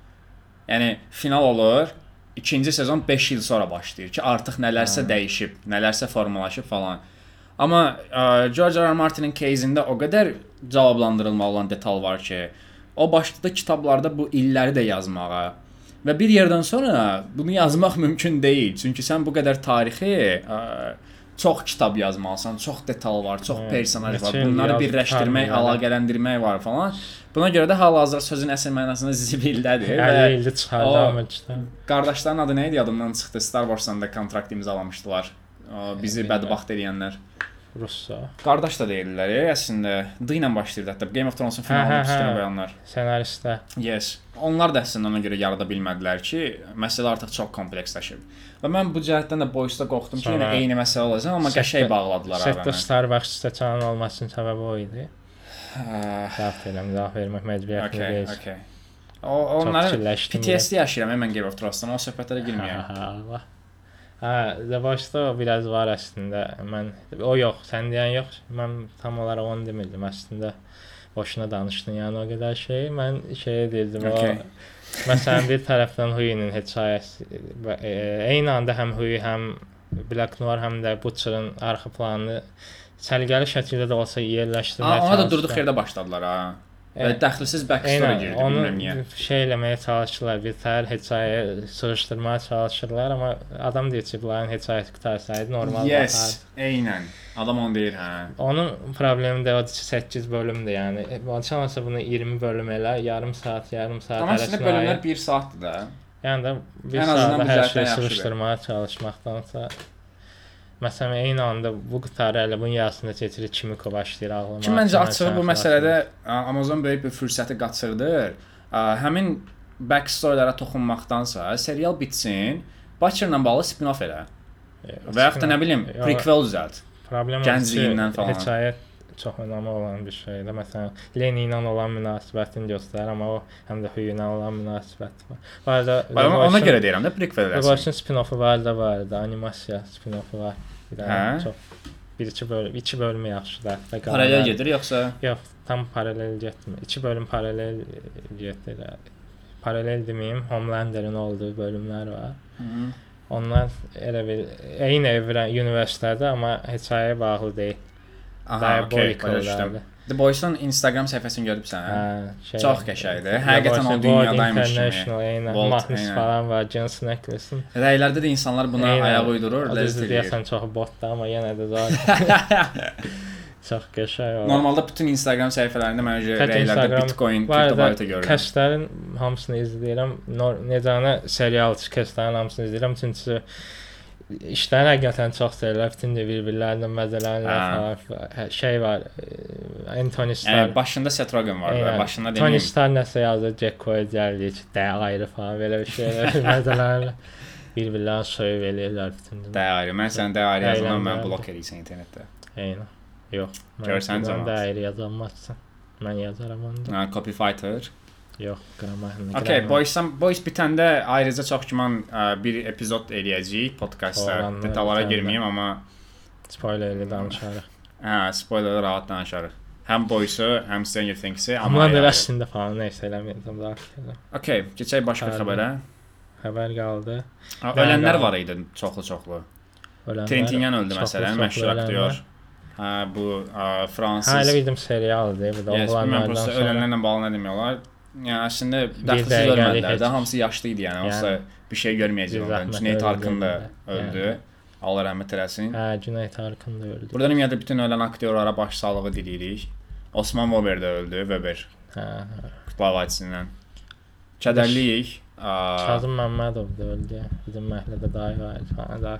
Yəni final olur, ikinci sezon 5 il sonra başlayır ki, artıq nələrsə Hə. dəyişib, nələrsə formalaşıb falan. Amma ə, George R. R. Martinin case-ində o qədər cavablandırılmalı olan detal var ki, o başladı kitablarda bu illəri də yazmağa. Və bir yerdən sonra bunu yazmaq mümkün deyil. Çünki sən bu qədər tarixi ə, çox kitab yazmalısan, çox detal var, çox personaj var. Bunları birləşdirmək, əlaqələndirmək var falan. Buna görə də hal-hazırda sözün əsl mənasında zibildədir 50 və ildir çıxardamır kitab. qardaşların adı nə idi yadımdan çıxdı. Star Wars-dan da kontrakt imzalamışdılar. O, bizi bədbəxt edənlər. Russo. Qardaş da deyirlər, əslində D ilə başlayırdı hətta Game of Thrones-un finalını üstünə qoyanlar. Senaristdə. Yes. Onlar da əslində ona görə yarada bilmədilər ki, məsələ artıq çox kompleksləşib. Və mən bu cəhətdən də Boys-da qorxdum ki, yenə eyni məsələ olacaq, amma qəşəng bağladılar Setdə arana. Starbucks stəkanın olmasının səbəbi o idi. Hə, Cavab verirəm, cavab vermək məcburiyyətində Okay, deyil. okay. O onları PTSD yaşayıram mən Game of Thrones-dan. O söhbətlərə girməyəm. Hə, Voice-da o biraz var əslində. Mən o yox, sən deyən yox. Mən tam olaraq onu demirdim əslində. Boşuna danışdın yəni o qədər şey. Mən şey deyirdim Okay. o Məsələn bir tərəfdən Huyinin hekayəsi e, eyni anda həm Huy, həm Black Noir, həm də Butcher'ın arxa planını səliqəli şəkildə də olsa yerləşdirməyə Aa, ona da durduq yerdə başladılar ha. Və dəxilsiz backstory girdi, bilmirəm niyə. şey eləməyə çalışırlar, bir tər hekayə sığışdırmağa çalışırlar, amma adam deyir ki, bunların hekayəsi qutarsaydı normal Yes, baxardı. eynən. Adam onu deyir, hə. Onun problemi də odur ki, 8 bölümdür, yəni. Olsa bunu 20 bölüm elə, yarım saat, yarım saat Amma əslində bölümlər ayır. 1 saatdır da. Yəni də bir Ən azından saatda bu hər şeyi sığışdırmağa çalışmaqdansa Məsələn, eyni anda bu qutarı elə bunun yarısında keçirir kimi başlayır ağlamağa. Kim məncə açığı bu məsələdə Amazon böyük bir fürsəti qaçırdı. Ə, Həmin backstory-lara toxunmaqdansa serial bitsin, Butcher-la bağlı spin-off elə. xilasın- Və yaxud da nə bilim, prequel düzəlt. Problem Gəncliyindən falan. Hekayət çox önəmli olan bir şeydir. Məsələn, Leni ilə olan münasibətini göstərir, amma o həm də Hugh ilə olan münasibət var. Var da Ona, ona görə deyirəm də prequel eləsin. Revolution spin-offu var da var da, animasiya spin-offu var. Bir dənə Hə? çox bir iki bölüm, iki bölümü yaxşıdır. Hətta Paralel gedir yoxsa? Yox, tam paralel getmir. İki bölüm paralel gedir. Paralel deməyim, Homelander'ın olduğu bölümlər var. Hı. Onlar elə bir eyni evren universitetdə, amma hekayəyə bağlı deyil. Aha, okey, başa düşdüm. Diabolical-dır. The Boys-un Instagram səhifəsini görübsən? Hə? Şey. Çox qəşəngdir. Həqiqətən o dünyadaymış kimi. Mahnısı eynən. falan var, Jensen Ackles-in. Rəylərdə də insanlar buna Eynən. ayaq uydurur, ləzzət edir. deyəsən çox botdur, amma yenə də zor. çox qəşəng o. Normalda bütün Instagram səhifələrində Tək rəylərdə Bitcoin, kriptovalyuta görürəm. kəslərin hamısını izləyirəm. Necənə serial kəslərin hamısını izləyirəm çünki işləri həqiqətən çox sevirlər. Bütün də bir-birlərindən məzələnirlər Hə. falan. Hə, Şey var, e, Anthony Starr. Yəni başında Seth Rogen var da, başında Tony deməyim. Starr nəsə yazır, Jack Coyer'dir ki, də ayrı falan belə bir şeylər məzələnirlər. Bir-birlərini soyub eləyirlər bütün. də. Dəyəri. Mən sənin dəyəri yazılan mən Əyləndirəm. blok edirsən internetdə. Eynən. Yox. mən Görsən camaat. Da ayrı yazamazsan. Mən yazaram onu. Ha, copy fighter. Yox, qrammatikni. Okay, Boys-dan Boys bitəndə ayrıca çox güman ə, bir epizod eləyəcəyik podkastda. Detallara girməyim, amma spoilerli danışarıq. hə, spoilerlər rahat danışarıq. Həm Boys-u, həm Stranger Things-i, amma Amma ayrı-ayrı. əslində falan nə isə eləməyəcəm daha. Okay, keçək başqa Hə, xəbərə. Xəbər qaldı. Ölənlər var idi çoxlu-çoxlu. Trentinyan öldü məsələn, məşhur aktyor. Hə, bu fransız. Hə, elə bildim serialdır. Bu da oğlanlardan prosta sonra. ölənlərlə bağlı nə demək olar. Yəni əslində dəxilsiz ölmədilər də, hamısı yaşlı idi yəni. Yəni, Onsuz bir şey görməyəcək ondan. Cüneyt Arkın da yəni. öldü. Allah rəhmət eləsin. Hə, Cüneyt Arkın da öldü. Buradan ümumiyyətlə bütün ölən aktyorlara başsağlığı diləyirik. Osman Weber də öldü, Weber. Hə, hə. Kutlu Havacısından. Kədərliyik. Kazım Məmmədov da öldü. Bizim məhəllədə dayı var. Falan da.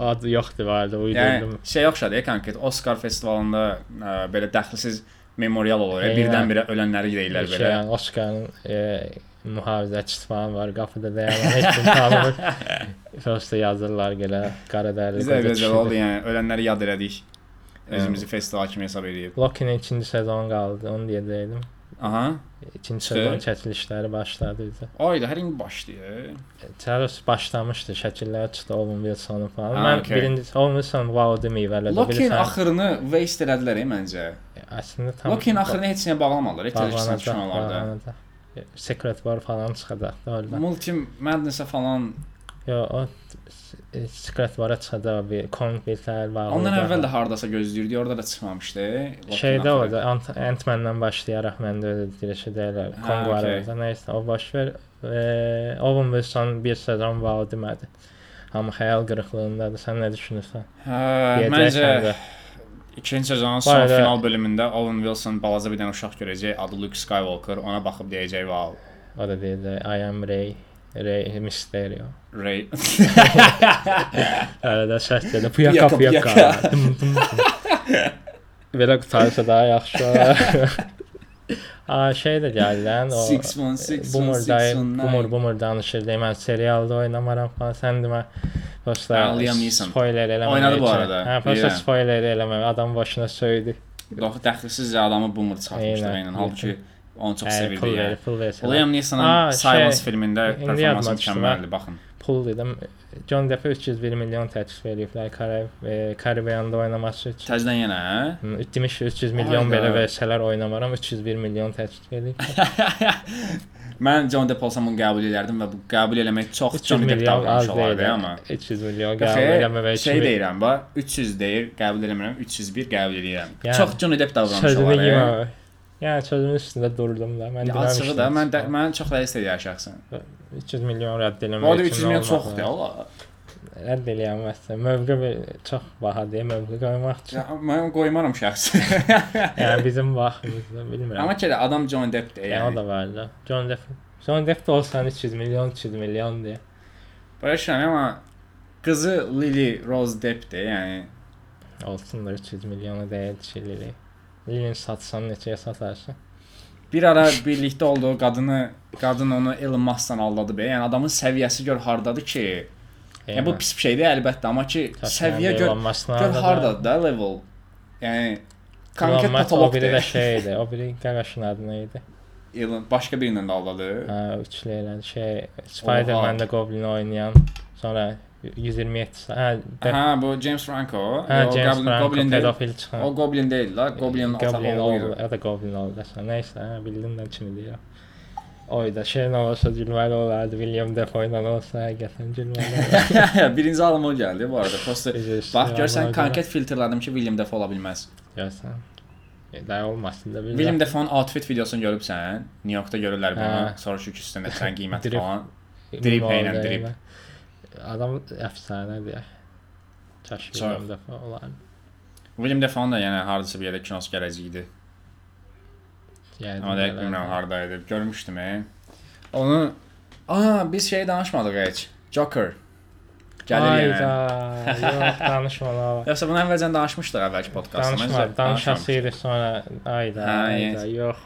Adı yoxdur vardı, yəni uydurdum. şey oxşadı, konkret Oscar festivalında ə, belə dəxilsiz memorial olur. Eynən. Birdən-birə ölənləri deyirlər Şey, belə. yəni, Oscar'ın e, mühafizəçisi falan var, qapıda dayanan heç kim tanımır. Prosta yazırlar belə qara dərili Bizə belə oldu yəni ölənləri yad elədik. Özümüzü festival kimi hesab edib. Loki-nin ikinci sezonu qaldı, onu deyəcəydim. Aha. İkinci sezon çəkilişləri başladı bizə. Ayda hər il başlayır. Charles başlamışdı, şəkillər çıxdı Owen Wilson falan. Mən okey. birinci Owen Wilson wow deməyib hələ də Loki-nin bilirsən. axırını waste elədilər e, məncə. Əslində tam Loki-nin axırını heç nəyə bağlamadılar. Kanallarda. bağlanacaq. Secret War falan çıxacaq da orada. Multi Madness-ə falan Yo, o Secret War-a çıxacaq bir Kong bir təhər var. Ondan əvvəl də hardasa gözləyirdi, orada da çıxmamışdı. Şeydə o da Ant- Ant-Man-dan başlayaraq məndə öyle dirəşədələr. Ha, Kong var orada. Nəysə, o baş ver. E, Owen Wilson bir sezon var demədi. Amma xəyal qırıqlığındadır. Sən nə düşünürsən? Hə, məncə də. İkinci sezonun son arada- final bölümündə Owen Wilson balaca bir dənə uşaq görəcək, adı Luke Skywalker. Ona baxıb deyəcək, "Wow, O da deyəcək, I am Rey. Rey Mysterio. Ray." Arada səs. Dım, dım, dım. Belə qutarsa daha yaxşı olar. Aa, şey də gəldi lan, o 616, Boomer 619. Boomer Boomer danışırdı. Mən serialda oynamaram falan. Sən demə Prosta Neeson. spoiler eləmə. Oynadı bu arada, Hə, prosta bilirəm. spoiler eləmə. Adam başına söydü. Yox, dəxilsiz adamı boomer çıxartmışdı Eynən. Halbuki onu çox sevirdi. pul verir, pul versə. Liam Neeson'un Silence filmində performansı mükəmməldir, baxın. Pul dedim. John Depp 301 milyon təklif Karib e, Karibiyanda oynaması üçün. Təzədən yenə, hə? Demiş 300 milyon belə versələr oynamaram 301 milyon təklif eləyib. Mən John Depp olsam bunu qəbul edərdim və bu qəbul eləmək çox 300 John Depp davranış olardı, amma. 300 milyon qəbul e, eləmə və şey deyirəm, bax 300 deyir, qəbul eləmirəm, 301 qəbul edirəm. Yəni, Çox Johnny Depp e. yemə. Yəni sözümün üstündə durdum da. Mən Ya. Açığı da mən də, mən çox rəis edirəm şəxsən. 300 milyon rədd eləmək. Bu arada üçün 300 milyon çoxdur, da. Allah. Rədd eləyəməzsən. Mövqe bir çox bahadır, mövqe qoymaq üçün. Ya, mən qoymaram şəxsən. Yəni bizim vaxtımızda bilmirəm. Amma ki, adam Johnny Deppdir, yəni o yəni. da var da. John Depp. John Depp də olsan 300 milyon, 300 milyon deyə. Barışıram amma qızı Lily Rose Deppdir, yəni. Olsunlar 300 milyona deyil çililik. Lilin satsan neçəyə satarsan? Bir ara birlikdə olduğu qadını, qadın onu Elon Musk-dan aldadı be. Yəni adamın səviyyəsi gör hardadır ki. Yəni bu pis bir şeydir əlbəttə, amma ki səviyyə gör gör hardadır da level. Yəni konkret O patoloq biri də deyil. şeydir. O biri qaqaşın adı nə idi? Elon başqa birindən də aldadı. Hə, üçlü elə şey Spider-Man-də Goblin oynayan, sonra 127 sa- hə, Hə, bu James Franco. hə Yo, James Goblin- Franco Goblin deyil. pedofil çıxan. O Goblin deyil la, Goblin ata oldu. oğlu. Ya da Goblin oldu. Nəysə, hə, bildin də kimi deyirəm. Oy da şey nə olsa gülməli olardı. William Defoe ilə olsa həqiqətən gülməli olardı. Birinci ağlıma o gəldi bu arada. Prosta Üzr bax istəyirəm, görsən ona görə. konkret filtrlədim ki, William Defoe ola bilməz. Görsən. E, də olmasın da bilmirəm. William Defoe'un outfit videosunu görübsən? New Yorkda görürlər bunu. Hə. Sonra şu üstündə sən qiyməti Drip. falan. drip Oldu, ilə, drip. elə. Adam əfsanədir. Kaş Çox. William Defoe olardı. William Defoe'un da yəni hardasa bir yerdə kinosu gələcəkdi. Yəni Amma dəqiq bilmirəm harda idi. Görmüşdüm. E. Onu Aa, biz şey danışmadıq heç. Joker. Gəlir yəni. Ayda. Yox, danışma la. Yoxsa bunu əvvəlcən danışmışdıq əvvəlki podkastımızda. Danışma, danışasıydı sonra ayda, Hə, ayda, yox.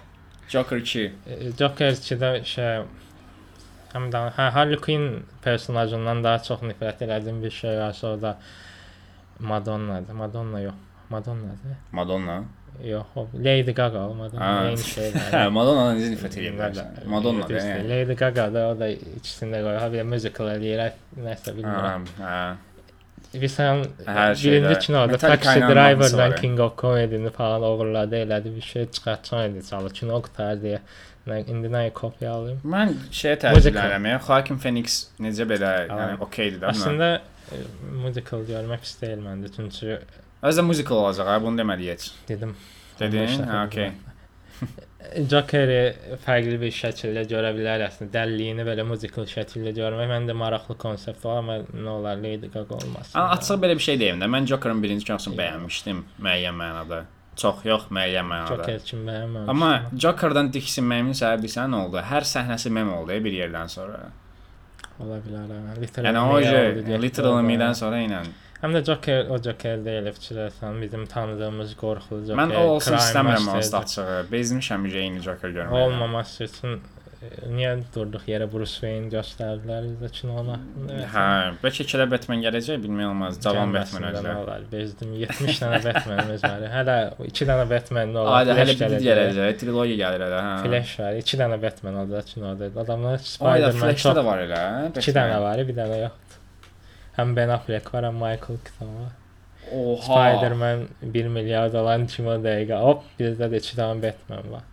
Joker 2. E, Joker 2-də şey həm də hə Harley Quinn personajından daha çox nifrət etdiyim bir şey varsa o da Madonna'dır. Madonna yox. Madonna'dır. Madonna. Yox, o Lady Gaga olmadı. Ha. Eyni şeydir. Hə, Madonna necə nifrət edirlər? Madonna da. yəni. Lady Gaga da o da ikisini də qoyur. Ha bir də musical eləyir, nəsə bilmirəm. Hə, hə. Bir sən Hər şeydə. birinci kinoda Metallica Taxi ilə mahnısı var Driver'dan ya. King of Comedy'ni falan oğurladı, elədi bir şey çıxartsan idi çalı. Kino qutar deyə. Nə indi nə kopya alayım? Mən şeyə Musical. təəccüblənirəm. ya, Joaquin Phoenix necə belə, yəni Aynen. okeydir də. Aslında Əslində e, musical görmək istəyir məndə. Çünki özdə musical olacaq, ha, bunu demədi heç. dedim. Dedin? 15 dəfə Hə, okey. Jokeri fərqli bir şəkildə görə bilər əslində. Dəliliyini belə musical şəkildə görmək məndə maraqlı konsept var, amma nə olar Lady Gaga olmasın. Amma açıq belə bir şey deyim də. Mən Jokerin birinci kinosunu bəyənmişdim müəyyən mənada. Çox yox, müəyyən mənada. Joker kimi bəyənməmişdim. Amma Joker'dan diksinməyimin səbəbi nə oldu? Hər səhnəsi mem oldu bir yerdən sonra. ola bilər. hə. Literal Yəni o orada. Me-dən sonra ilə Həm də Joker o Joker deyil fikirləsən bizim tanıdığımız qorxulu Joker. mən o olsun istəmirəm onsuz açığı. Bezmişəm eyni Joker görməyə. Olmaması üçün niyə durduq yerə Bruce Wayne göstərdilər bizə kinona? Hə, bəlkə ikidə Batman gələcək, bilmək olmaz. Cavan Batman olar? Bezdim 70 dənə Batmanimiz var. Hələ 2 dənə Batman olar? Hələ Flash bir gələcək, trilogiya gəlir hələ, hə. Flash var. 2 dənə Batman olacaq kinoda. Adamlar Spider-Man Flash'da çox da var elə. 2 dənə var, bir dənə yoxdur. Həm Ben Affleck var, həm Michael Keaton var. Oha. Spider-Man 1 milyard olan kino dəqiqə. Hop, bizdə də 2 dənə Batman var.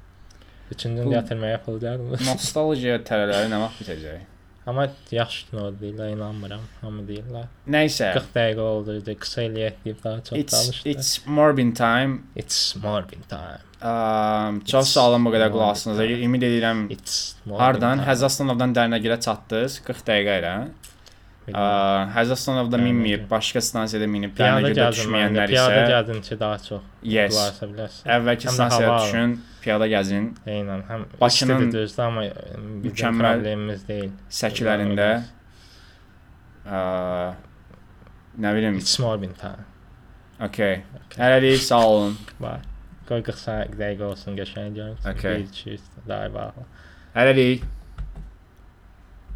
Üçüncünü Bu- yatırmaya yapılacaq mı? Nostalgiya tələləri nə vaxt bitəcək? Amma yaxşı kino deyirlər, inanmıram. Hamı deyirlər. Nəysə. 40 dəqiqə oldu, dedi, qısa eləyək deyib daha çox It's danışdı. it's Morbin time. It's Morbin time. Um, çox sağ olun bu qədər time. Ümid edirəm hardan time. Həzzastanovdan Dərnəgilə çatdınız 40 dəqiqə ilə. Bilmirəm. Həzzastanovda Dərnəgil. minməyib, başqa stansiyada minib, Piyada Dərnəgildə gəldim mən də. düşməyənlər Piyada isə gəldim ki, daha çox yes. qulaq asa bilərsən. Əvvəlki stansiyaya düşün, piyada gəzin. Eynən, həm Bakının düzdür, amma e, mükəmməl problemimiz deyil. Səkilərində ə, nə bilim, It's Morbin time. okay. Hələlik sağ olun. Var. Qoy 40 dəqiqə olsun qəşəng görünsün. Okay. Bir, iki, daha bağlı. Hələlik.